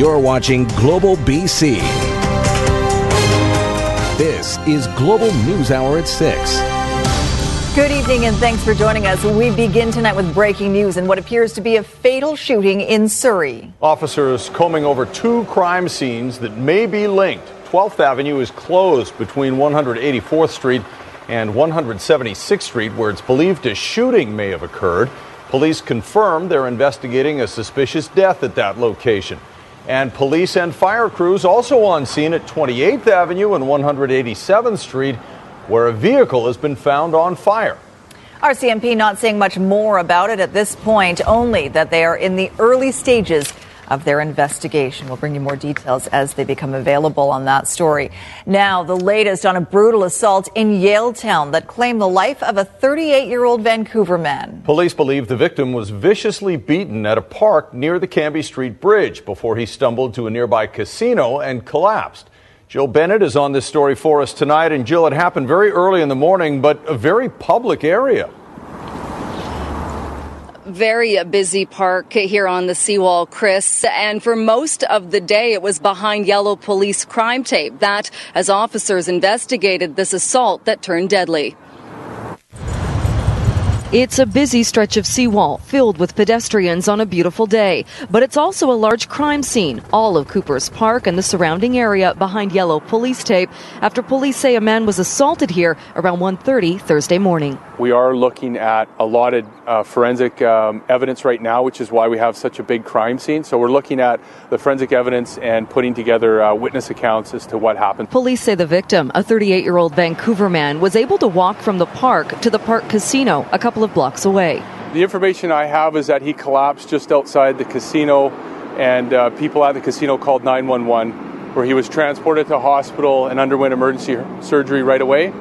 You're watching Global BC. This is Global News Hour at 6. Good evening and thanks for joining us. We begin tonight with breaking news and what appears to be a fatal shooting in Surrey. Officers combing over two crime scenes that may be linked. 12th Avenue is closed between 184th Street and 176th Street, where it's believed a shooting may have occurred. Police confirmed they're investigating a suspicious death at that location. And police and fire crews also on scene at 28th Avenue and 187th Street, where a vehicle has been found on fire. RCMP not saying much more about it at this point, only that they are in the early stages of their investigation. We'll bring you more details as they become available on that story. Now, the latest on a brutal assault in Yaletown that claimed the life of a 38 year old Vancouver man. Police believe the victim was viciously beaten at a park near the Cambie Street Bridge before he stumbled to a nearby casino and collapsed. Jill Bennett is on this story for us tonight. And Jill, it happened very early in the morning, but a very public area very busy park here on the seawall, Chris. And for most of the day, it was behind yellow police crime tape. That as officers investigated this assault that turned deadly. It's a busy stretch of seawall filled with pedestrians on a beautiful day, but it's also a large crime scene, all of Cooper's Park and the surrounding area behind yellow police tape after police say a man was assaulted here around 1:30 Thursday morning. We are looking at a lot of uh, forensic um, evidence right now, which is why we have such a big crime scene. So we're looking at the forensic evidence and putting together uh, witness accounts as to what happened. Police say the victim, a 38-year-old Vancouver man, was able to walk from the park to the Parq casino a couple couple of blocks away. The information I have is that he collapsed just outside the casino, and uh, people at the casino called 911, where he was transported to hospital and underwent emergency surgery right away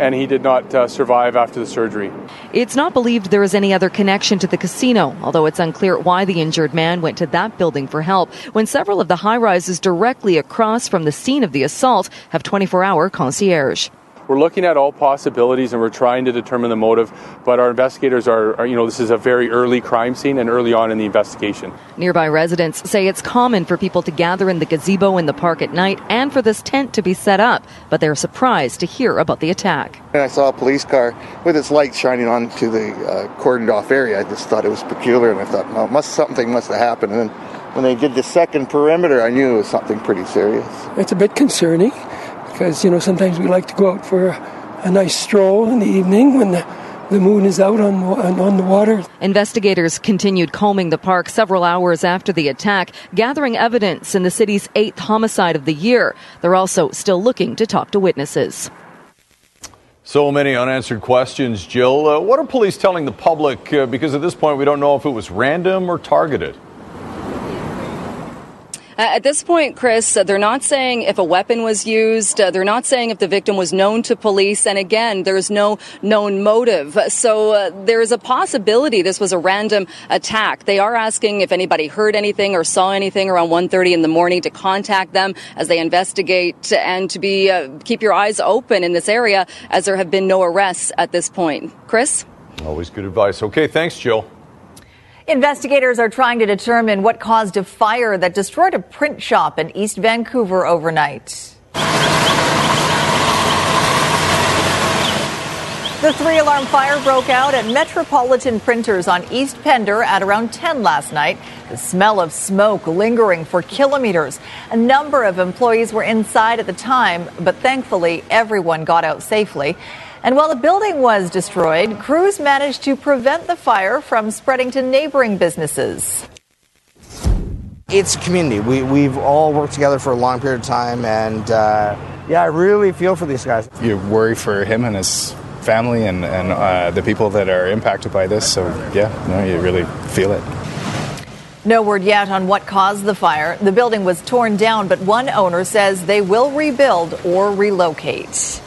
and he did not uh, survive after the surgery. It's not believed there is any other connection to the casino, although it's unclear why the injured man went to that building for help when several of the high rises directly across from the scene of the assault have 24 hour concierge. We're looking at all possibilities and we're trying to determine the motive, but our investigators are, are, you know, this is a very early crime scene and early on in the investigation. Nearby residents say it's common for people to gather in the gazebo in the park at night and for this tent to be set up, but they're surprised to hear about the attack. And I saw a police car with its lights shining onto the uh, cordoned off area. I just thought it was peculiar and I thought, well, must, something must have happened. And then when they did the second perimeter, I knew it was something pretty serious. It's a bit concerning because you know sometimes we like to go out for a, a nice stroll in the evening when the the moon is out on, on the water. Investigators continued combing the park several hours after the attack, gathering evidence in the city's eighth homicide of the year. They're also still looking to talk to witnesses. So many unanswered questions, Jill. Uh, what are police telling the public? Uh, because at this point, we don't know if it was random or targeted. Uh, at this point, Chris, uh, they're not saying if a weapon was used. Uh, they're not saying if the victim was known to police. And again, there's no known motive. So uh, there is a possibility this was a random attack. They are asking if anybody heard anything or saw anything around 1:30 in the morning to contact them as they investigate and to be uh, keep your eyes open in this area as there have been no arrests at this point. Chris. Always good advice. Okay, thanks, Jill. Investigators are trying to determine what caused a fire that destroyed a print shop in East Vancouver overnight. The three alarm fire broke out at Metropolitan Printers on East Pender at around 10 last night. The smell of smoke lingering for kilometers. A number of employees were inside at the time, but thankfully everyone got out safely. And while the building was destroyed, crews managed to prevent the fire from spreading to neighboring businesses. It's community. We, we've all worked together for a long period of time, and uh, yeah, I really feel for these guys. You worry for him and his family and, and uh, the people that are impacted by this, so yeah, no, you really feel it. No word yet on what caused the fire. The building was torn down, but one owner says they will rebuild or relocate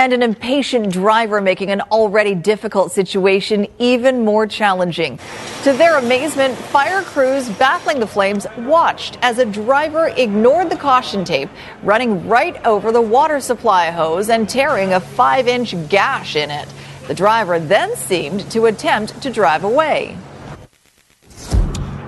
and an impatient driver making an already difficult situation even more challenging. To their amazement, fire crews battling the flames watched as a driver ignored the caution tape, running right over the water supply hose and tearing a five inch gash in it. The driver then seemed to attempt to drive away.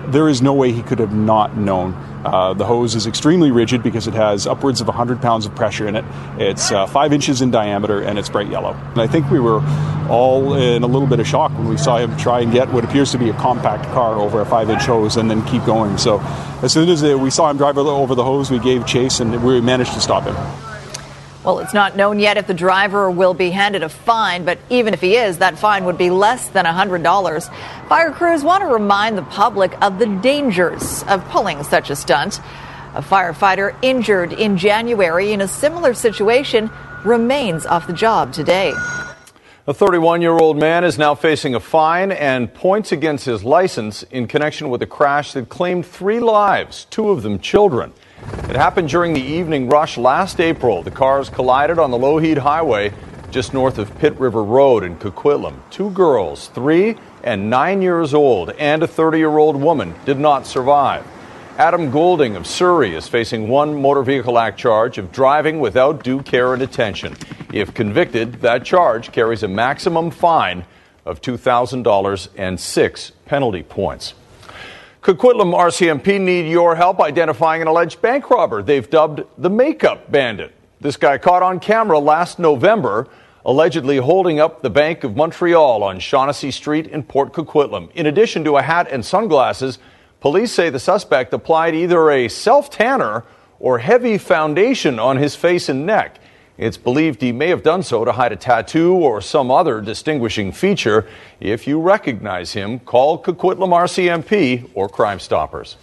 there is no way he could have not known. Uh, the hose is extremely rigid because it has upwards of 100 pounds of pressure in it. It's uh, five inches in diameter and it's bright yellow. And I think we were all in a little bit of shock when we saw him try and get what appears to be a compact car over a five inch hose and then keep going. So as soon as uh, we saw him drive over the hose, we gave chase and we managed to stop him. Well, it's not known yet if the driver will be handed a fine, but even if he is, that fine would be less than $100. Fire crews want to remind the public of the dangers of pulling such a stunt. A firefighter injured in January in a similar situation remains off the job today. A 31 year old man is now facing a fine and points against his license in connection with a crash that claimed three lives, two of them children. It happened during the evening rush last April. The cars collided on the Lougheed Highway just north of Pitt River Road in Coquitlam. Two girls, three and nine years old, and a 30 year old woman did not survive. Adam Goulding of Surrey is facing one Motor Vehicle Act charge of driving without due care and attention. If convicted, that charge carries a maximum fine of $2,000 and six penalty points. Coquitlam RCMP need your help identifying an alleged bank robber they've dubbed the Makeup Bandit. This guy caught on camera last November, allegedly holding up the Bank of Montreal on Shaughnessy Street in Port Coquitlam. In addition to a hat and sunglasses, police say the suspect applied either a self tanner or heavy foundation on his face and neck. It's believed he may have done so to hide a tattoo or some other distinguishing feature. If you recognize him, call Coquitlam RCMP or Crime Stoppers.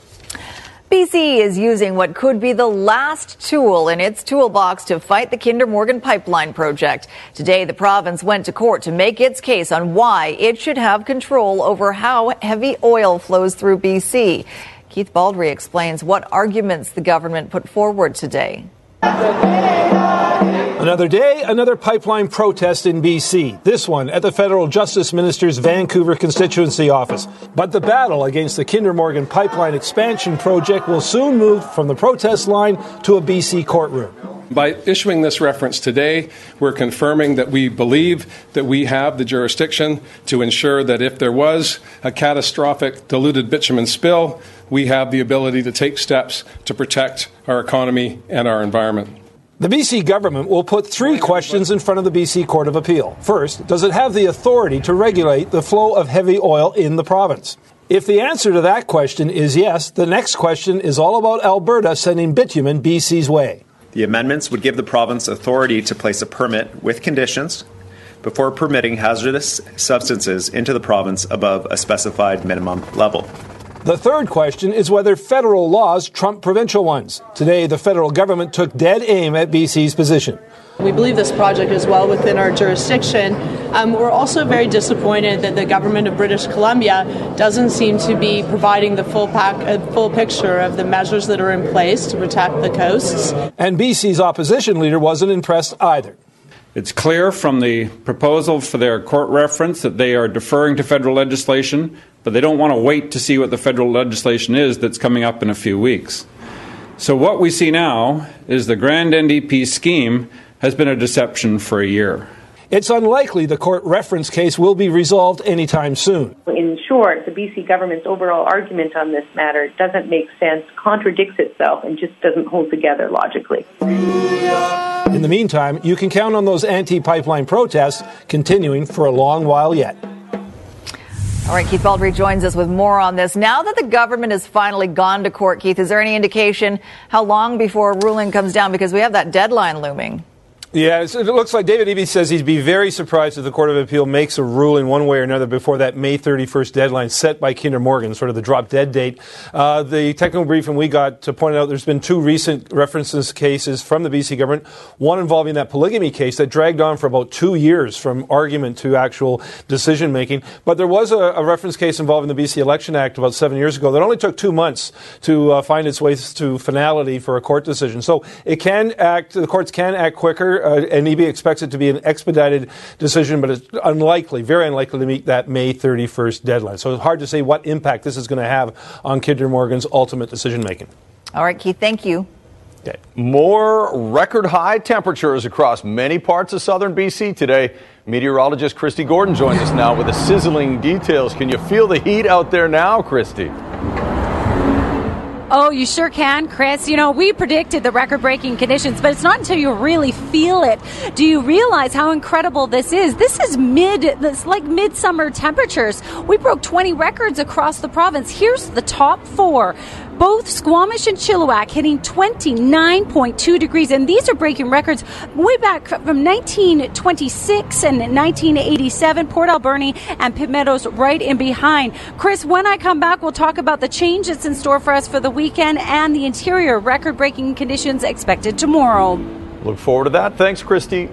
BC is using what could be the last tool in its toolbox to fight the Kinder Morgan pipeline project. Today, the province went to court to make its case on why it should have control over how heavy oil flows through BC. Keith Baldrey explains what arguments the government put forward today. Another day, another pipeline protest in BC. This one at the federal justice minister's Vancouver constituency office. But the battle against the Kinder Morgan pipeline expansion project will soon move from the protest line to a BC courtroom. By issuing this reference today, we're confirming that we believe that we have the jurisdiction to ensure that if there was a catastrophic diluted bitumen spill, we have the ability to take steps to protect our economy and our environment. The BC government will put three questions in front of the BC Court of Appeal. First, does it have the authority to regulate the flow of heavy oil in the province? If the answer to that question is yes, the next question is all about Alberta sending bitumen BC's way. The amendments would give the province authority to place a permit with conditions before permitting hazardous substances into the province above a specified minimum level. The third question is whether federal laws trump provincial ones. Today, the federal government took dead aim at BC's position. We believe this project is well within our jurisdiction. Um, we're also very disappointed that the government of British Columbia doesn't seem to be providing the full, pack, uh, full picture of the measures that are in place to protect the coasts. And BC's opposition leader wasn't impressed either. It's clear from the proposal for their court reference that they are deferring to federal legislation but they don't want to wait to see what the federal legislation is that's coming up in a few weeks. So, what we see now is the grand NDP scheme has been a deception for a year. It's unlikely the court reference case will be resolved anytime soon. In short, the BC government's overall argument on this matter doesn't make sense, contradicts itself, and just doesn't hold together logically. In the meantime, you can count on those anti pipeline protests continuing for a long while yet. All right, Keith Baldrey joins us with more on this. Now that the government has finally gone to court, Keith, is there any indication how long before a ruling comes down? Because we have that deadline looming. Yeah, it looks like David Eby says he'd be very surprised if the Court of Appeal makes a ruling one way or another before that May 31st deadline set by Kinder Morgan, sort of the drop dead date. Uh, the technical briefing we got to point out there's been two recent references cases from the BC government, one involving that polygamy case that dragged on for about two years from argument to actual decision making. But there was a, a reference case involving the BC Election Act about seven years ago that only took two months to uh, find its way to finality for a court decision. So it can act, the courts can act quicker uh, and Eby expects it to be an expedited decision, but it's unlikely, very unlikely to meet that May 31st deadline. So it's hard to say what impact this is going to have on Kinder Morgan's ultimate decision making. All right, Keith, thank you. Okay. More record high temperatures across many parts of southern BC today. Meteorologist Kristi Gordon joins us now with the sizzling details. Can you feel the heat out there now, Kristi? Oh, you sure can, Chris. You know, we predicted the record breaking conditions, but it's not until you really feel it do you realize how incredible this is. This is mid, this like midsummer temperatures. We broke 20 records across the province. Here's the top four both Squamish and Chilliwack hitting 29.2 degrees, and these are breaking records way back from 1926 and 1987. Port Alberni and Pitt Meadows right in behind. Chris, when I come back, we'll talk about the change that's in store for us for the weekend and the interior record breaking conditions expected tomorrow. Look forward to that. Thanks, Kristi.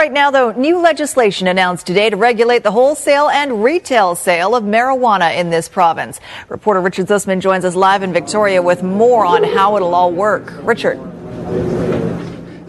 Right now, though, new legislation announced today to regulate the wholesale and retail sale of marijuana in this province. Reporter Richard Zussman joins us live in Victoria with more on how it'll all work. Richard.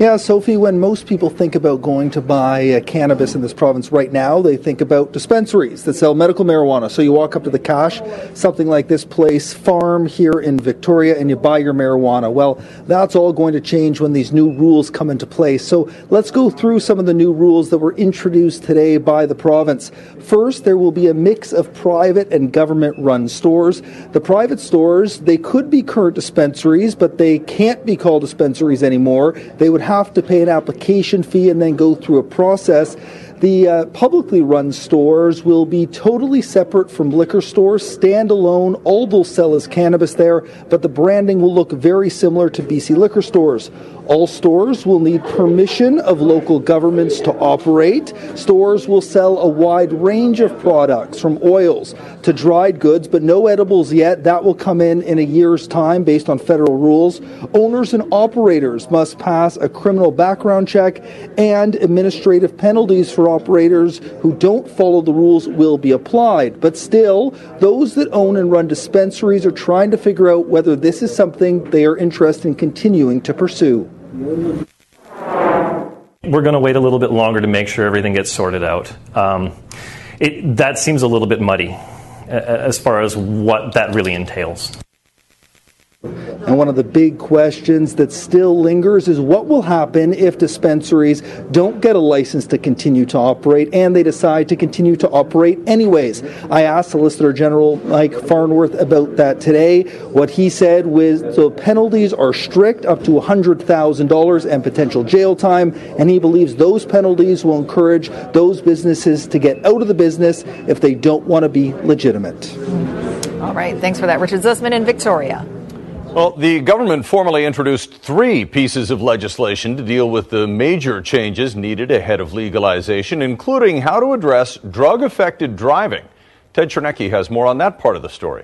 Yeah, Sophie, when most people think about going to buy uh, cannabis in this province right now, they think about dispensaries that sell medical marijuana. So you walk up to the cash, something like this place, Farm here in Victoria, and you buy your marijuana. Well, that's all going to change when these new rules come into place. So let's go through some of the new rules that were introduced today by the province. First, there will be a mix of private and government run stores. The private stores, they could be current dispensaries, but they can't be called dispensaries anymore. They would have to pay an application fee and then go through a process. The uh, publicly run stores will be totally separate from liquor stores, standalone. All they'll sell is cannabis there, but the branding will look very similar to BC liquor stores. All stores will need permission of local governments to operate. Stores will sell a wide range of products, from oils to dried goods, but no edibles yet. That will come in in a year's time based on federal rules. Owners and operators must pass a criminal background check, and administrative penalties for operators who don't follow the rules will be applied. But still, those that own and run dispensaries are trying to figure out whether this is something they are interested in continuing to pursue. We're going to wait a little bit longer to make sure everything gets sorted out. Um, it, that seems a little bit muddy as far as what that really entails. And one of the big questions that still lingers is what will happen if dispensaries don't get a license to continue to operate and they decide to continue to operate anyways. I asked Solicitor General Mike Farnworth about that today. What he said was the penalties are strict, up to $100,000 and potential jail time, and he believes those penalties will encourage those businesses to get out of the business if they don't want to be legitimate. All right, thanks for that, Richard Zussman in Victoria. Well, the government formally introduced three pieces of legislation to deal with the major changes needed ahead of legalization, including how to address drug affected driving. Ted Chernecki has more on that part of the story.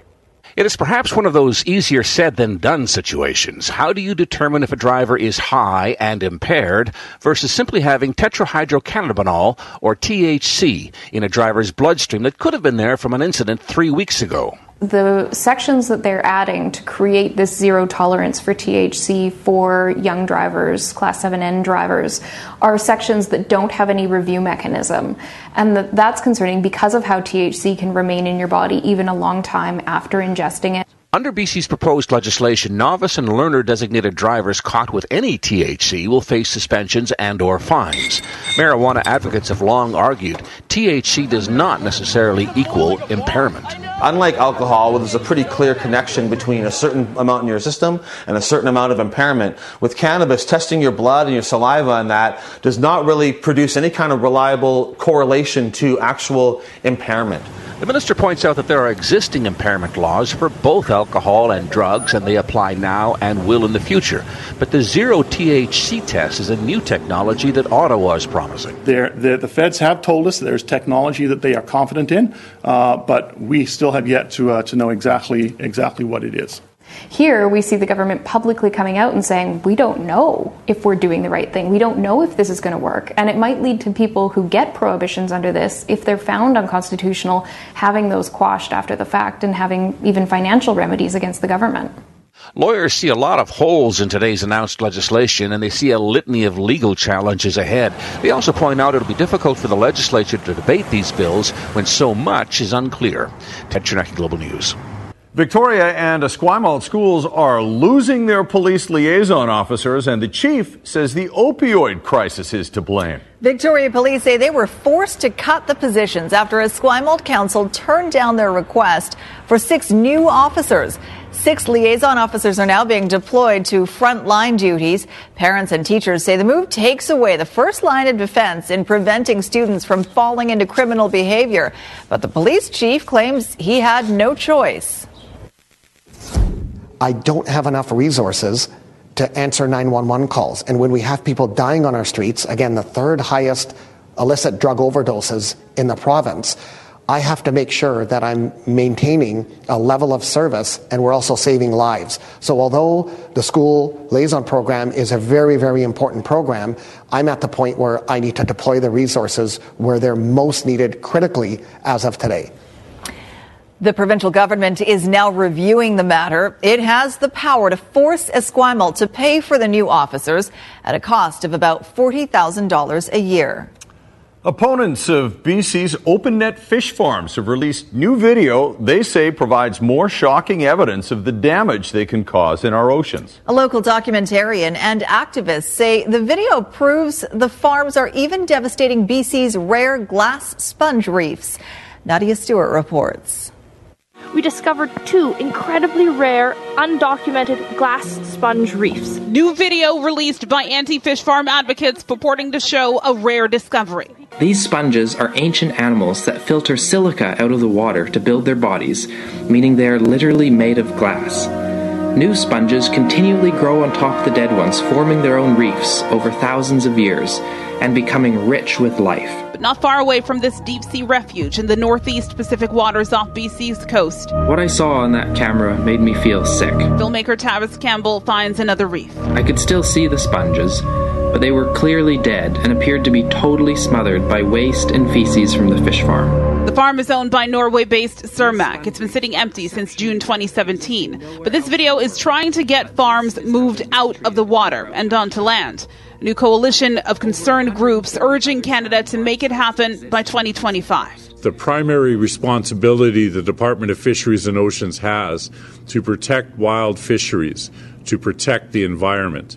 It is perhaps one of those easier said than done situations. How do you determine if a driver is high and impaired versus simply having tetrahydrocannabinol or THC in a driver's bloodstream that could have been there from an incident three weeks ago? The sections that they're adding to create this zero tolerance for THC for young drivers, class 7N drivers, are sections that don't have any review mechanism. And that that's concerning because of how THC can remain in your body even a long time after ingesting it. Under BC's proposed legislation, novice and learner designated drivers caught with any THC will face suspensions and or fines. Marijuana advocates have long argued THC does not necessarily equal impairment. Unlike alcohol, where there's a pretty clear connection between a certain amount in your system and a certain amount of impairment, with cannabis, testing your blood and your saliva and that does not really produce any kind of reliable correlation to actual impairment. The minister points out that there are existing impairment laws for both alcohol and drugs, and they apply now and will in the future. But the zero THC test is a new technology that Ottawa is promising. The, feds have told us there's technology that they are confident in, uh, but we still have yet to, uh, to know exactly, exactly what it is. Here, we see the government publicly coming out and saying, we don't know if we're doing the right thing. We don't know if this is going to work. And it might lead to people who get prohibitions under this, if they're found unconstitutional, having those quashed after the fact and having even financial remedies against the government. Lawyers see a lot of holes in today's announced legislation and they see a litany of legal challenges ahead. They also point out it'll be difficult for the legislature to debate these bills when so much is unclear. Ted Chernecki, Global News. Victoria and Esquimalt schools are losing their police liaison officers, and the chief says the opioid crisis is to blame. Victoria police say they were forced to cut the positions after Esquimalt Council turned down their request for six new officers. Six liaison officers are now being deployed to frontline duties. Parents and teachers say the move takes away the first line of defense in preventing students from falling into criminal behavior. But the police chief claims he had no choice. I don't have enough resources to answer 911 calls. And when we have people dying on our streets, again, the third highest illicit drug overdoses in the province, I have to make sure that I'm maintaining a level of service and we're also saving lives. So although the school liaison program is a very, very important program, I'm at the point where I need to deploy the resources where they're most needed critically as of today. The provincial government is now reviewing the matter. It has the power to force Esquimalt to pay for the new officers at a cost of about $40,000 a year. Opponents of BC's open net fish farms have released new video they say provides more shocking evidence of the damage they can cause in our oceans. A local documentarian and activists say the video proves the farms are even devastating BC's rare glass sponge reefs. Nadia Stewart reports we discovered two incredibly rare, undocumented glass sponge reefs. New video released by anti fish farm advocates purporting to show a rare discovery. These sponges are ancient animals that filter silica out of the water to build their bodies, meaning they are literally made of glass. New sponges continually grow on top of the dead ones, forming their own reefs over thousands of years and becoming rich with life. But not far away from this deep sea refuge in the northeast Pacific waters off BC's coast. What I saw on that camera made me feel sick. Filmmaker Tavish Campbell finds another reef. I could still see the sponges, but they were clearly dead and appeared to be totally smothered by waste and feces from the fish farm. The farm is owned by Norway based Cermaq. It's been sitting empty since June 2017. But this video is trying to get farms moved out of the water and onto land. A new coalition of concerned groups urging Canada to make it happen by 2025. The primary responsibility the Department of Fisheries and Oceans has to protect wild fisheries, to protect the environment.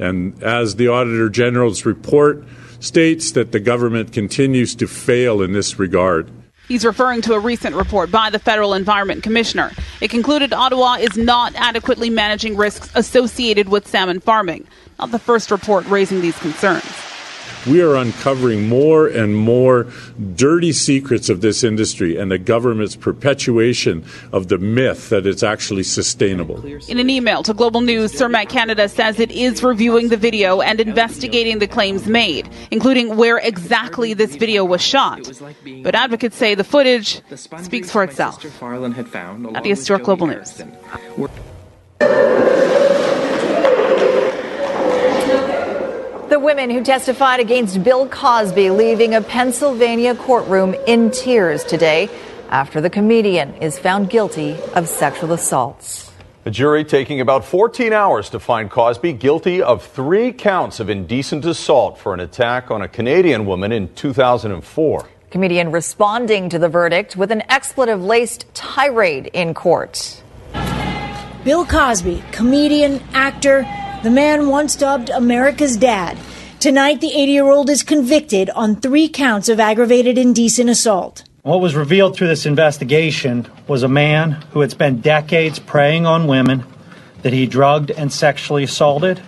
And as the Auditor General's report states that the government continues to fail in this regard. He's referring to a recent report by the Federal Environment Commissioner. It concluded Ottawa is not adequately managing risks associated with salmon farming. Not the first report raising these concerns we are uncovering more and more dirty secrets of this industry and the government's perpetuation of the myth that it's actually sustainable. In an email to Global News, Cermaq Canada says it is reviewing the video and investigating the claims made, including where exactly this video was shot. But advocates say the footage speaks for itself. Nadia Stewart, Global News. The women who testified against Bill Cosby leaving a Pennsylvania courtroom in tears today after the comedian is found guilty of sexual assaults. A jury taking about 14 hours to find Cosby guilty of three counts of indecent assault for an attack on a Canadian woman in 2004. Comedian responding to the verdict with an expletive laced tirade in court. Bill Cosby, comedian, actor, the man once dubbed America's dad. Tonight, the 80 year old is convicted on three counts of aggravated indecent assault. What was revealed through this investigation was a man who had spent decades preying on women that he drugged and sexually assaulted.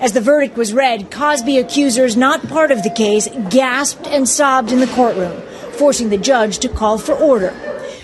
As the verdict was read, Cosby accusers not part of the case gasped and sobbed in the courtroom, forcing the judge to call for order.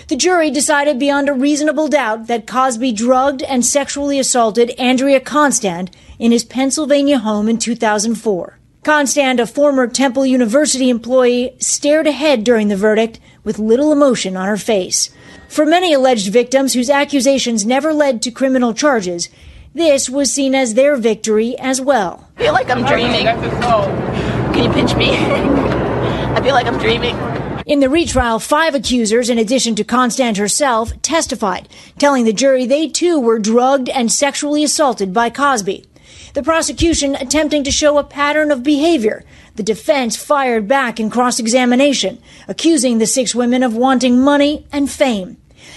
The jury decided beyond a reasonable doubt that Cosby drugged and sexually assaulted Andrea Constand in his Pennsylvania home in 2004. Constand, a former Temple University employee, stared ahead during the verdict with little emotion on her face. For many alleged victims whose accusations never led to criminal charges, this was seen as their victory as well. I feel like I'm dreaming. Can you pinch me? I feel like I'm dreaming. In the retrial, five accusers, in addition to Constand herself, testified, telling the jury they too were drugged and sexually assaulted by Cosby. The prosecution attempting to show a pattern of behavior. The defense fired back in cross examination, accusing the six women of wanting money and fame.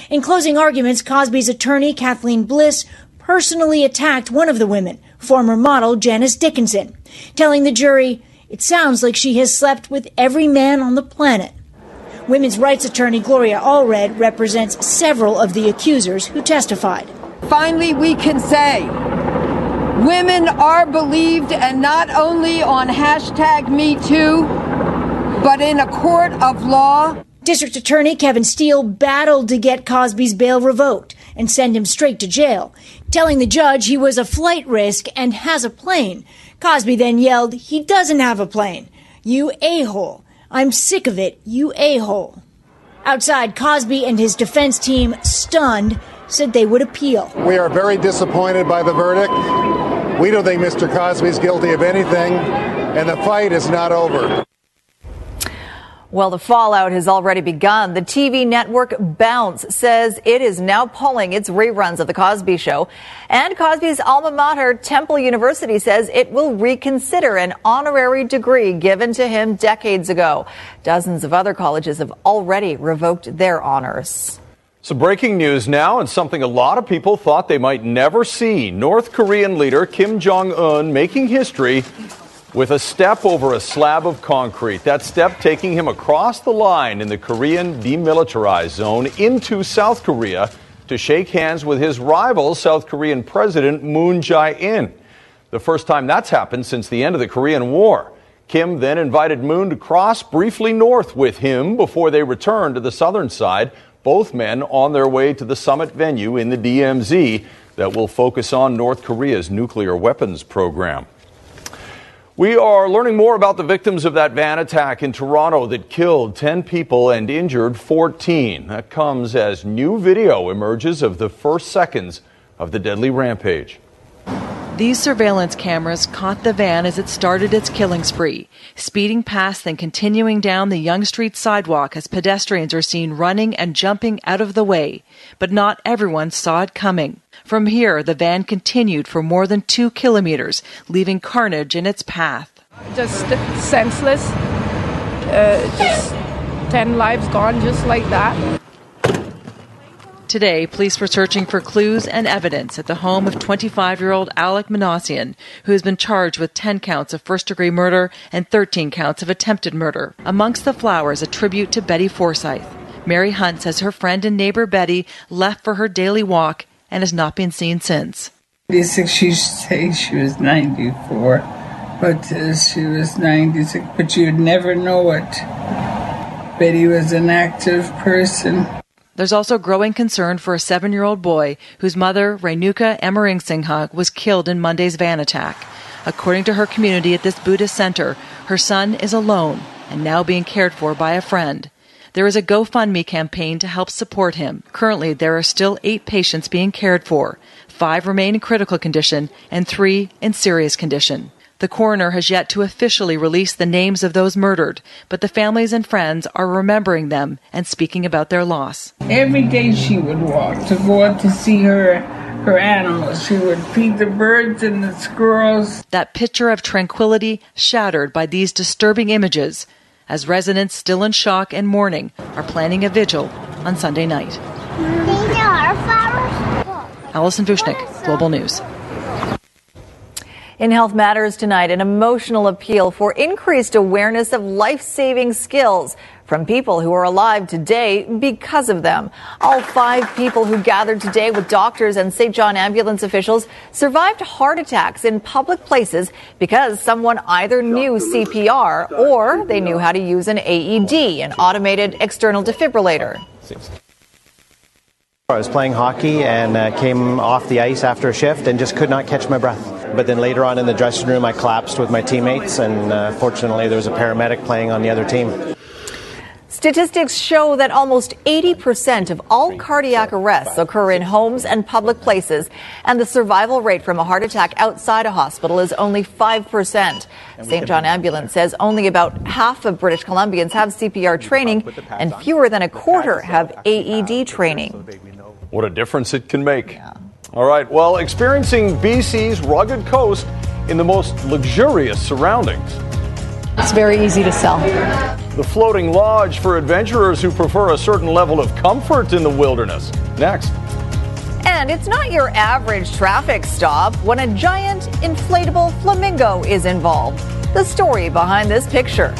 In closing arguments, Cosby's attorney, Kathleen Bliss, personally attacked one of the women, former model Janice Dickinson, telling the jury, It sounds like she has slept with every man on the planet. Women's rights attorney Gloria Allred represents several of the accusers who testified. Finally, we can say women are believed and not only on hashtag Me Too, but in a court of law. District Attorney Kevin Steele battled to get Cosby's bail revoked and send him straight to jail, telling the judge he was a flight risk and has a plane. Cosby then yelled, He doesn't have a plane. You a hole. I'm sick of it, you a hole. Outside, Cosby and his defense team, stunned, said they would appeal. We are very disappointed by the verdict. We don't think Mr. Cosby is guilty of anything, and the fight is not over. Well, the fallout has already begun. The TV network Bounce says it is now pulling its reruns of The Cosby Show. And Cosby's alma mater, Temple University, says it will reconsider an honorary degree given to him decades ago. Dozens of other colleges have already revoked their honors. So, breaking news now, and something a lot of people thought they might never see. North Korean leader Kim Jong un making history with a step over a slab of concrete. That step taking him across the line in the Korean demilitarized zone into South Korea to shake hands with his rival, South Korean President Moon Jae in. The first time that's happened since the end of the Korean War. Kim then invited Moon to cross briefly north with him before they returned to the southern side, both men on their way to the summit venue in the DMZ that will focus on North Korea's nuclear weapons program. We are learning more about the victims of that van attack in Toronto that killed 10 people and injured 14. That comes as new video emerges of the first seconds of the deadly rampage. These surveillance cameras caught the van as it started its killing spree, speeding past then continuing down the Yonge Street sidewalk as pedestrians are seen running and jumping out of the way. But not everyone saw it coming. From here, the van continued for more than two kilometers, leaving carnage in its path. Just senseless. Uh, just 10 lives gone just like that. Today, police were searching for clues and evidence at the home of 25 year old Alec Minassian, who has been charged with 10 counts of first degree murder and 13 counts of attempted murder. Amongst the flowers, a tribute to Betty Forsyth. Mary Hunt says her friend and neighbor Betty left for her daily walk and has not been seen since. She said she was 94, but uh, she was 96, but you'd never know it. Betty was an active person. There's also growing concern for a seven year old boy whose mother, Renuka Amarasinghe, was killed in Monday's van attack. According to her community at this Buddhist center, her son is alone and now being cared for by a friend. There is a GoFundMe campaign to help support him. Currently, there are still eight patients being cared for. Five remain in critical condition and three in serious condition. The coroner has yet to officially release the names of those murdered, but the families and friends are remembering them and speaking about their loss. Every day she would walk to go out to see her her animals. She would feed the birds and the squirrels. That picture of tranquility shattered by these disturbing images as residents still in shock and mourning are planning a vigil on Sunday night. These are flowers. Allison Vuchnich, Global News. In Health Matters tonight, an emotional appeal for increased awareness of life saving skills from people who are alive today because of them. All five people who gathered today with doctors and St. John ambulance officials survived heart attacks in public places because someone either knew CPR or they knew how to use an AED, an automated external defibrillator. I was playing hockey and uh, came off the ice after a shift and just could not catch my breath. But then later on in the dressing room, I collapsed with my teammates, and uh, fortunately, there was a paramedic playing on the other team. Statistics show that almost 80% of all cardiac arrests occur in homes and public places, and the survival rate from a heart attack outside a hospital is only 5%. St. John Ambulance says only about half of British Columbians have CPR training, and fewer than a quarter have AED training. What a difference it can make. Yeah. All right, well, experiencing BC's rugged coast in the most luxurious surroundings. It's very easy to sell. The floating lodge for adventurers who prefer a certain level of comfort in the wilderness. Next. And it's not your average traffic stop when a giant inflatable flamingo is involved. The story behind this picture.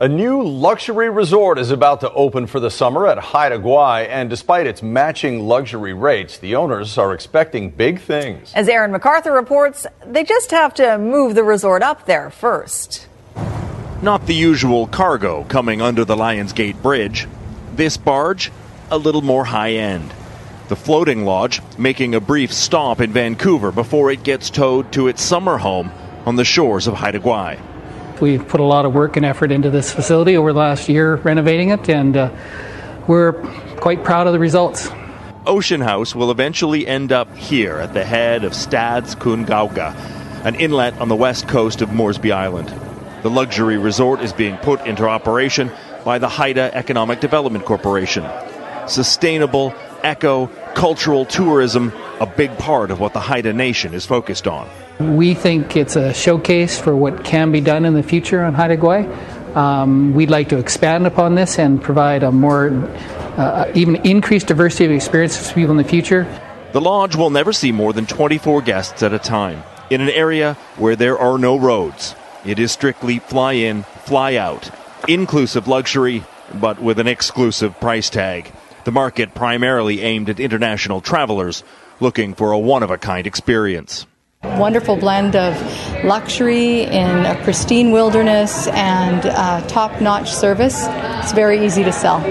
A new luxury resort is about to open for the summer at Haida Gwaii, and despite its matching luxury rates, the owners are expecting big things. As Aaron McArthur reports, they just have to move the resort up there first. Not the usual cargo coming under the Lions Gate Bridge. This barge, a little more high end. The floating lodge making a brief stop in Vancouver before it gets towed to its summer home on the shores of Haida Gwaii. We've put a lot of work and effort into this facility over the last year renovating it, and uh, we're quite proud of the results. Ocean House will eventually end up here at the head of Stads Kungauga, an inlet on the west coast of Moresby Island. The luxury resort is being put into operation by the Haida Economic Development Corporation. Sustainable, eco, cultural tourism, a big part of what the Haida Nation is focused on. We think it's a showcase for what can be done in the future on Haida Gwaii. Um, we'd like to expand upon this and provide a more, uh, even increased diversity of experiences for people in the future. The lodge will never see more than 24 guests at a time in an area where there are no roads. It is strictly fly in, fly out, inclusive luxury, but with an exclusive price tag. The market primarily aimed at international travelers looking for a one of a kind experience. Wonderful blend of luxury in a pristine wilderness and uh, top notch service. It's very easy to sell.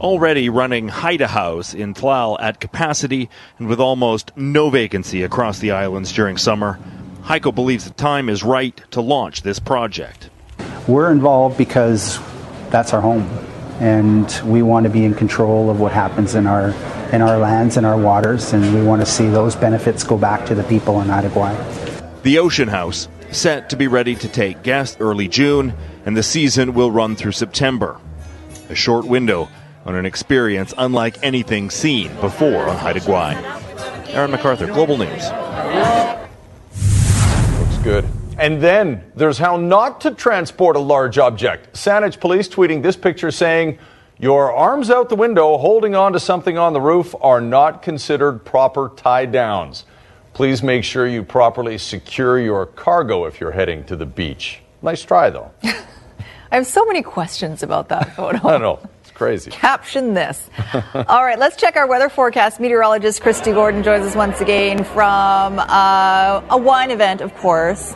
Already running Haida House in Tllaal at capacity and with almost no vacancy across the islands during summer, HaiCo believes the time is right to launch this project. We're involved because that's our home, and we want to be in control of what happens in our in our lands and our waters, and we want to see those benefits go back to the people in Haida Gwaii. The Ocean House, set to be ready to take guests early June, and the season will run through September. A short window on an experience unlike anything seen before on Haida Gwaii. Aaron McArthur, Global News. Looks good. And then there's how not to transport a large object. Saanich police tweeting this picture saying, Your arms out the window holding on to something on the roof are not considered proper tie downs. Please make sure you properly secure your cargo if you're heading to the beach. Nice try, though. I have so many questions about that photo. I don't know. It's crazy. Caption this. All right, let's check our weather forecast. Meteorologist Kristi Gordon joins us once again from uh, a wine event, of course.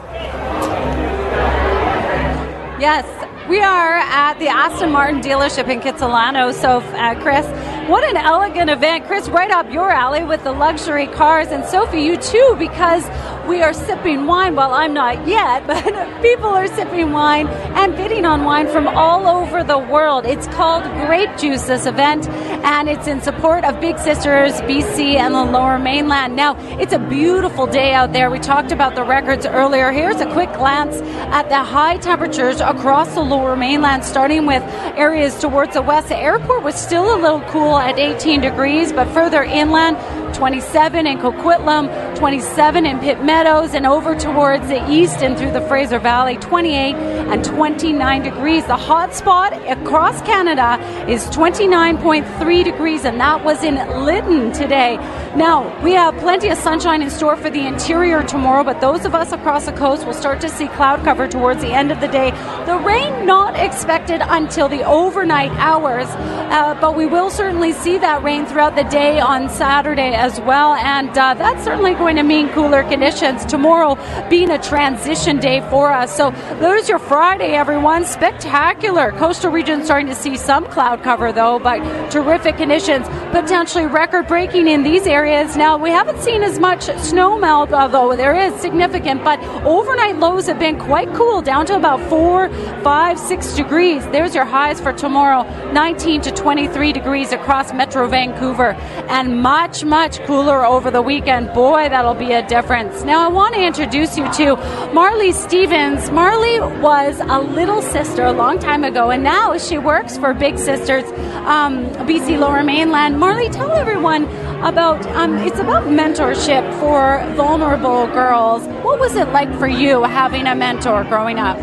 Yes, we are at the Aston Martin dealership in Kitsilano. So, uh, Chris, what an elegant event. Chris, right up your alley with the luxury cars. And Sophie, you too, because we are sipping wine. Well, I'm not yet, but people are sipping wine and bidding on wine from all over the world. It's called Grape Juice, this event, and it's in support of Big Sisters BC and the Lower Mainland. Now, it's a beautiful day out there. We talked about the records earlier. Here's a quick glance at the high temperatures across the Lower Mainland, starting with areas towards the west. The airport was still a little cool at 18 degrees, but further inland, 27 in Coquitlam, 27 in Pitt Meadows, and over towards the east and through the Fraser Valley, 28 and 29 degrees. The hot spot across Canada is 29.3 degrees, and that was in Lytton today. Now, we have plenty of sunshine in store for the interior tomorrow, but those of us across the coast will start to see cloud cover towards the end of the day. The rain not expected until the overnight hours, uh, but we will certainly see that rain throughout the day on Saturday as well, and uh, that's certainly going to mean cooler conditions tomorrow being a transition day for us. So there's your Friday, everyone. Spectacular. Coastal region starting to see some cloud cover though, but terrific conditions, potentially record breaking in these areas. Now we haven't seen as much snow melt, although there is significant, but overnight lows have been quite cool, down to about four, five, six degrees. There's your highs for tomorrow, 19 to 23 degrees across Metro Vancouver, and much, much cooler over the weekend. Boy, that'll be a difference. Now, I want to introduce you to Marley Stevens. Marley was a little sister a long time ago, and now she works for Big Sisters um, BC Lower Mainland. Marley, tell everyone about um, it's about mentorship for vulnerable girls. What was it like for you having a mentor growing up?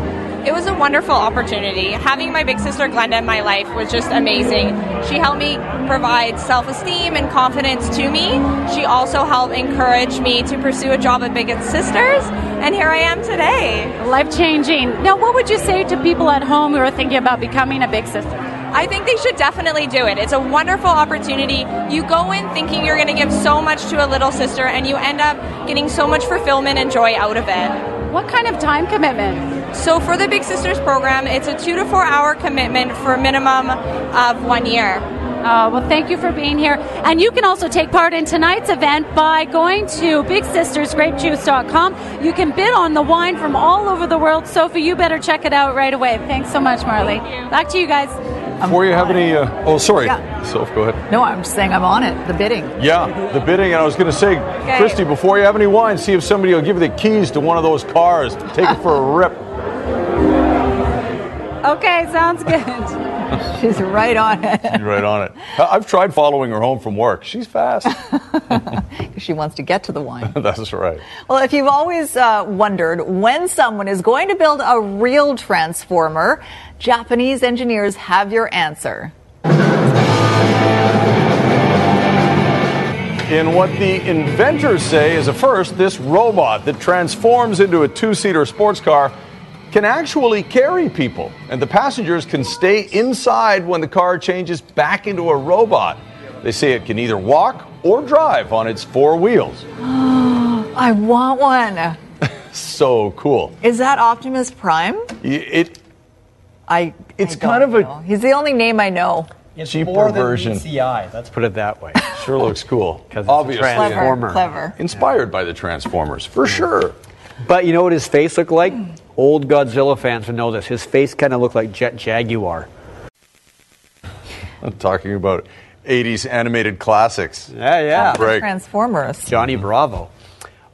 It was a wonderful opportunity. Having my big sister Glenda in my life was just amazing. She helped me provide self esteem and confidence to me. She also helped encourage me to pursue a job at Big Sisters, and here I am today. Life changing. Now, what would you say to people at home who are thinking about becoming a big sister? I think they should definitely do it. It's a wonderful opportunity. You go in thinking you're going to give so much to a little sister, and you end up getting so much fulfillment and joy out of it. What kind of time commitment? So, for the Big Sisters program, it's a two to four hour commitment for a minimum of one year. Uh, well, thank you for being here. And you can also take part in tonight's event by going to BigSistersGrapeJuice.com. You can bid on the wine from all over the world. Sophie, you better check it out right away. Thanks so much, Marley. Back to you guys. Before you have any, uh, oh, sorry, Yeah. Soph, go ahead. No, I'm just saying I'm on it. The bidding. Yeah, the bidding, and I was going to say, Okay. Kristi, before you have any wine, see if somebody will give you the keys to one of those cars. Take it for a rip. Okay, sounds good. She's right on it. She's right on it. I- I've tried following her home from work. She's fast. she wants to get to the wine. That's right. Well, if you've always uh, wondered when someone is going to build a real transformer, Japanese engineers have your answer. In what the inventors say is a first, this robot that transforms into a two seater sports car can actually carry people, and the passengers can stay inside when the car changes back into a robot. They say it can either walk or drive on its four wheels. I want one. So cool. Is that Optimus Prime? It I. It's I kind of a know. He's the only name I know. cheaper more than version. DCI. Let's put it that way. Sure looks cool. Because Obviously. transformer. Clever. Inspired by the Transformers, for sure. But you know what his face looked like? Hmm. Old Godzilla fans would know this. His face kind of looked like Jet Jaguar. I'm talking about 80s animated classics. Yeah, yeah. Break. Transformers. Johnny Bravo.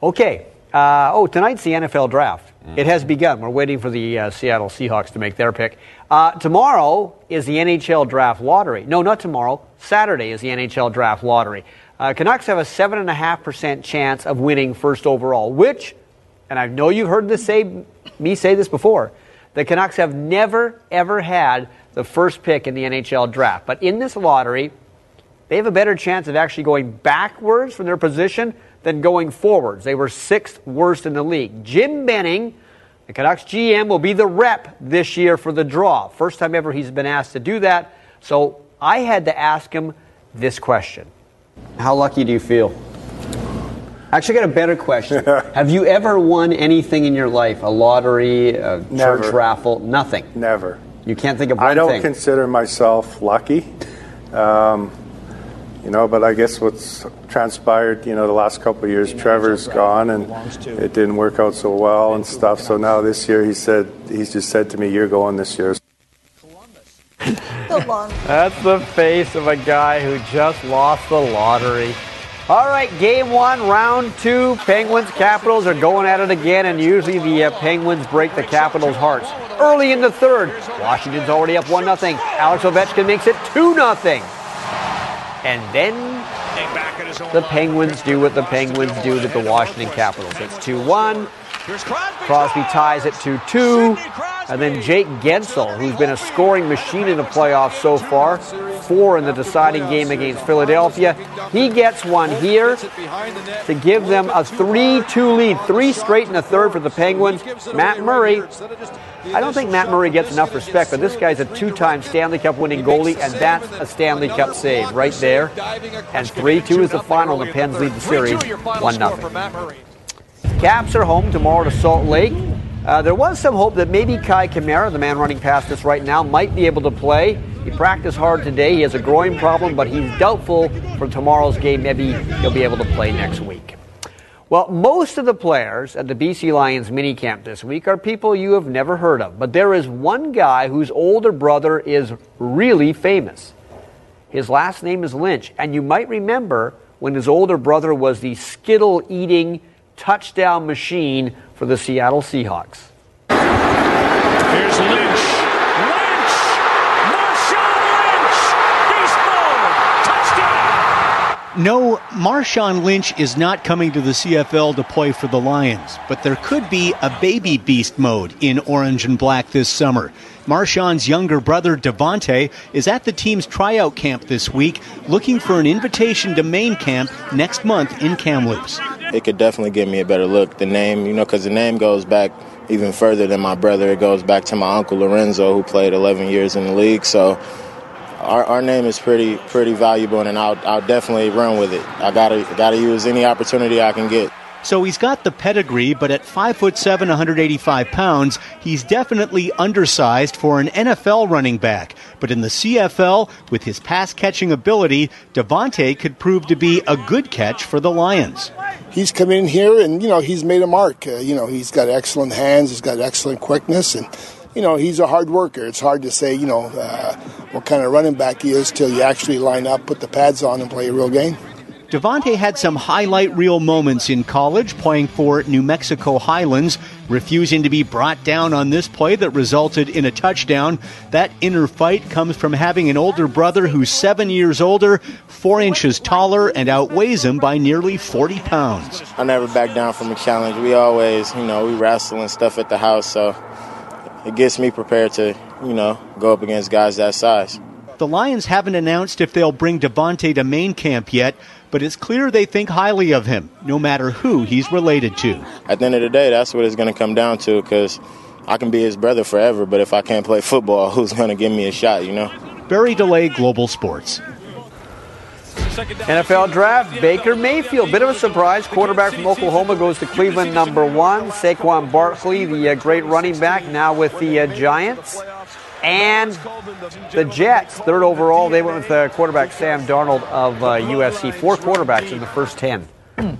Okay. Uh, oh, tonight's the NFL draft. It has begun. We're waiting for the uh, Seattle Seahawks to make their pick. Uh, tomorrow is the NHL draft lottery. No, not tomorrow. Saturday is the NHL draft lottery. Uh, Canucks have a 7.5% chance of winning first overall, which, and I know you've heard this say, me say this before, the Canucks have never, ever had the first pick in the NHL draft. But in this lottery, they have a better chance of actually going backwards from their position than going forwards. They were sixth worst in the league. Jim Benning, the Canucks GM, will be the rep this year for the draw. First time ever he's been asked to do that. So I had to ask him this question How lucky do you feel? Actually, I got a better question. Have you ever won anything in your life? A lottery, a church raffle? Nothing. Never. You can't think of one I don't thing. consider myself lucky. Um, you know, but I guess what's transpired, you know, the last couple of years, Trevor's gone and it didn't work out so well and stuff. So now this year he said, he's just said to me, you're going this year. Columbus. That's the face of a guy who just lost the lottery. All right, game one, round two. Penguins, Capitals are going at it again, and usually the uh, Penguins break the Capitals' hearts. Early in the third, Washington's already up 1 0. Alex Ovechkin makes it 2 0. And then the Penguins do what the Penguins do to the Washington Capitals. It's 2 1. Crosby ties it 2 2. And then Jake Guentzel, who's been a scoring machine in the playoffs so far, four in the deciding game against Philadelphia. He gets one here to give them a 3 2 lead. Three straight in the third for the Penguins. Matt Murray. I don't think Matt Murray gets enough respect, but this guy's a two time Stanley Cup winning goalie, and that's a Stanley Cup save right there. And 3 2 is the final. The Pens lead the series 1 0. Caps are home tomorrow to Salt Lake. Uh, there was some hope that maybe Kei Kamara, the man running past us right now, might be able to play. He practiced hard today. He has a groin problem, but he's doubtful for tomorrow's game. Maybe he'll be able to play next week. Well, most of the players at the BC Lions minicamp this week are people you have never heard of, but there is one guy whose older brother is really famous. His last name is Lynch, and you might remember when his older brother was the Skittle eating touchdown machine for the Seattle Seahawks. Here's Lynch. Lynch! Marshawn Lynch! Beast mode! Touchdown! No, Marshawn Lynch is not coming to the CFL to play for the Lions, but there could be a baby beast mode in orange and black this summer. Marshawn's younger brother, Devonte, is at the team's tryout camp this week, looking for an invitation to main camp next month in Kamloops. It could definitely give me a better look. The name, you know, because the name goes back even further than my brother. It goes back to my uncle Lorenzo, who played 11 years in the league. So our, our name is pretty pretty valuable, and I'll, I'll definitely run with it. I gotta gotta use any opportunity I can get. So he's got the pedigree, but at 5 foot 7, 185 pounds, he's definitely undersized for an NFL running back. But in the CFL, with his pass catching ability, Devonte could prove to be a good catch for the Lions. He's come in here and, you know, he's made a mark. Uh, you know, he's got excellent hands, he's got excellent quickness, and, you know, he's a hard worker. It's hard to say, you know, uh, what kind of running back he is till you actually line up, put the pads on, and play a real game. Devonte had some highlight reel moments in college playing for New Mexico Highlands, refusing to be brought down on this play that resulted in a touchdown. That inner fight comes from having an older brother who's seven years older, four inches taller, and outweighs him by nearly 40 pounds. I never back down from a challenge. We always, you know, we wrestle and stuff at the house, so it gets me prepared to, you know, go up against guys that size. The Lions haven't announced if they'll bring Devonte to main camp yet, but it's clear they think highly of him, no matter who he's related to. At the end of the day, that's what it's going to come down to because I can be his brother forever, but if I can't play football, who's going to give me a shot, you know? Barry DeLay, Global Sports. NFL draft, Baker Mayfield. Bit of a surprise. Quarterback from Oklahoma goes to Cleveland, number one. Saquon Barkley, the uh, great running back, now with the uh, Giants. And the Jets, third overall, they went with uh, quarterback Sam Darnold of uh, USC. Four quarterbacks in the first ten.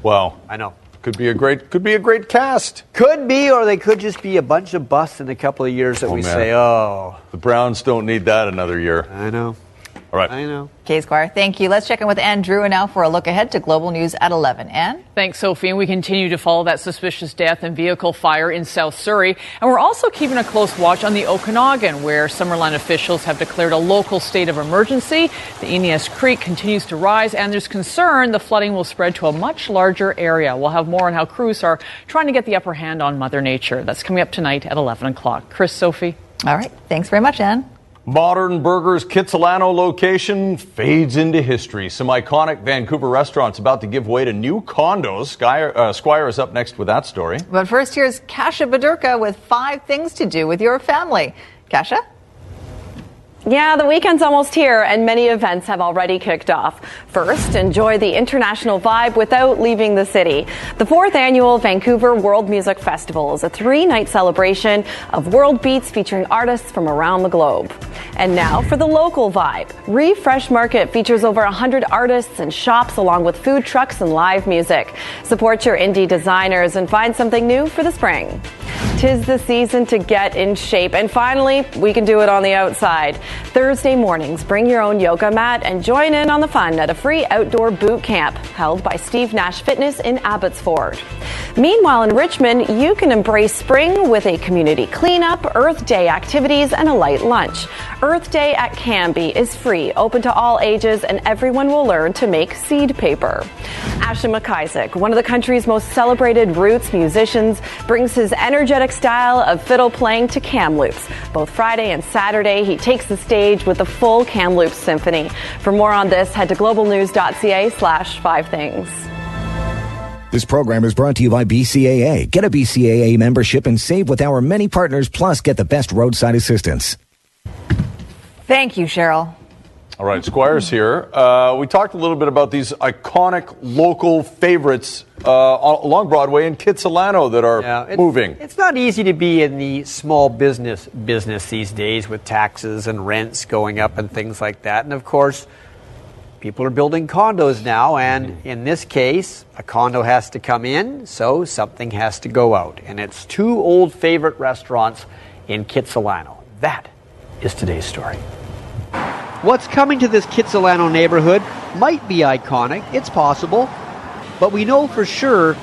Well, I know. Could be a great could be a great cast. Could be, or they could just be a bunch of busts in a couple of years that Oh, we man. say, oh. The Browns don't need that another year. I know. All right. I know. K Squire, thank you. Let's check in with Anne Drewa now for a look ahead to global news at 11. Ann? Thanks, Sophie. And we continue to follow that suspicious death and vehicle fire in South Surrey. And we're also keeping a close watch on the Okanagan, where Summerland officials have declared a local state of emergency. The Eneas Creek continues to rise, and there's concern the flooding will spread to a much larger area. We'll have more on how crews are trying to get the upper hand on Mother Nature. That's coming up tonight at 11 o'clock. Chris, Sophie. All right. Thanks very much, Ann. Modern Burgers Kitsilano location fades into history. Some iconic Vancouver restaurants about to give way to new condos. Sky, uh, Squire is up next with that story. But first, here's Kasha Badurka with five things to do with your family. Kasha? Yeah, the weekend's almost here, and many events have already kicked off. First, enjoy the international vibe without leaving the city. The fourth annual Vancouver World Music Festival is a three night celebration of world beats featuring artists from around the globe. And now for the local vibe. Refresh Market features over 100 artists and shops, along with food trucks and live music. Support your indie designers and find something new for the spring. Tis the season to get in shape. And finally, we can do it on the outside. Thursday mornings, bring your own yoga mat and join in on the fun at a free outdoor boot camp held by Steve Nash Fitness in Abbotsford. Meanwhile, in Richmond, you can embrace spring with a community cleanup, Earth Day activities, and a light lunch. Earth Day at Canby is free, open to all ages, and everyone will learn to make seed paper. Ashley MacIsaac, one of the country's most celebrated roots musicians, brings his energetic style of fiddle playing to Kamloops. Both Friday and Saturday, he takes the stage with the full Kamloops Symphony. For more on this, head to globalnews.ca slash five things. This program is brought to you by BCAA. Get a BCAA membership and save with our many partners, plus get the best roadside assistance. Thank you, Cheryl. All right, Squire's here. Uh, we talked a little bit about these iconic local favorites uh, along Broadway in Kitsilano that are It's- moving. It's not easy to be in the small business business these days with taxes and rents going up and things like that. And of course, people are building condos now, and in this case, a condo has to come in, so something has to go out. And it's two old favorite restaurants in Kitsilano. That is today's story. What's coming to this Kitsilano neighborhood might be iconic, it's possible, but we know for sure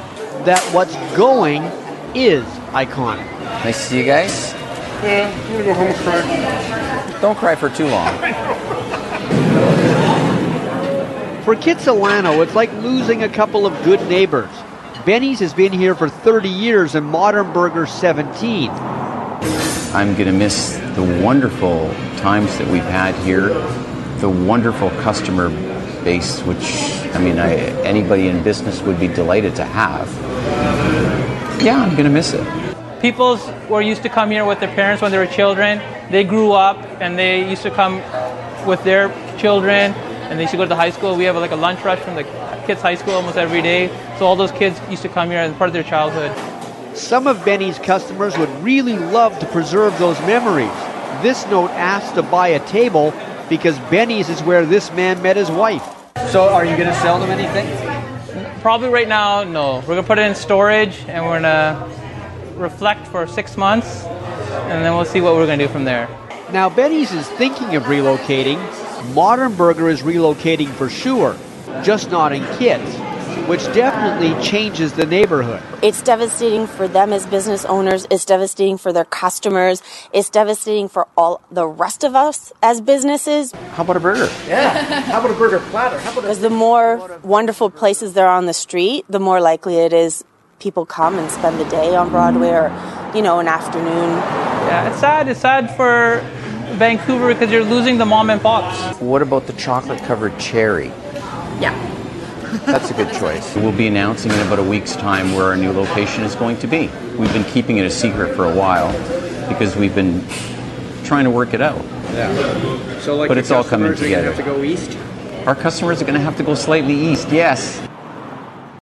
that what's going is iconic. Nice to see you guys. Yeah, I'm gonna go home and cry. Don't cry for too long. For Kitsilano, it's like losing a couple of good neighbors. Benny's has been here for 30 years and Modern Burger 17. I'm going to miss the wonderful times that we've had here, the wonderful customer base, which, I mean, I, anybody in business would be delighted to have. Yeah, I'm going to miss it. People were used to come here with their parents when they were children. They grew up and they used to come with their children and they used to go to the high school. We have like a lunch rush from the kids' high school almost every day. So all those kids used to come here as part of their childhood. Some of Benny's customers would really love to preserve those memories. This note asks to buy a table because Benny's is where this man met his wife. So are you going to sell them anything? Probably right now, no. We're going to put it in storage and we're going to reflect for six months and then we'll see what we're going to do from there. Now, Benny's is thinking of relocating. Modern Burger is relocating for sure, just not in kids, which definitely changes the neighborhood. It's devastating for them as business owners. It's devastating for their customers. It's devastating for all the rest of us as businesses. How about a burger? Yeah. How about a burger platter? How about Because the more wonderful places there are on the street, the more likely it is people come and spend the day on Broadway or, you know, an afternoon. Yeah, it's sad. It's sad for Vancouver because you're losing the mom and pops. What about the chocolate covered cherry? Yeah. That's a good choice. We'll be announcing in about a week's time where our new location is going to be. We've been keeping it a secret for a while because we've been trying to work it out. Yeah. So like But it's all coming customers are gonna together. Have to go east. Our customers are going to have to go slightly east, yes.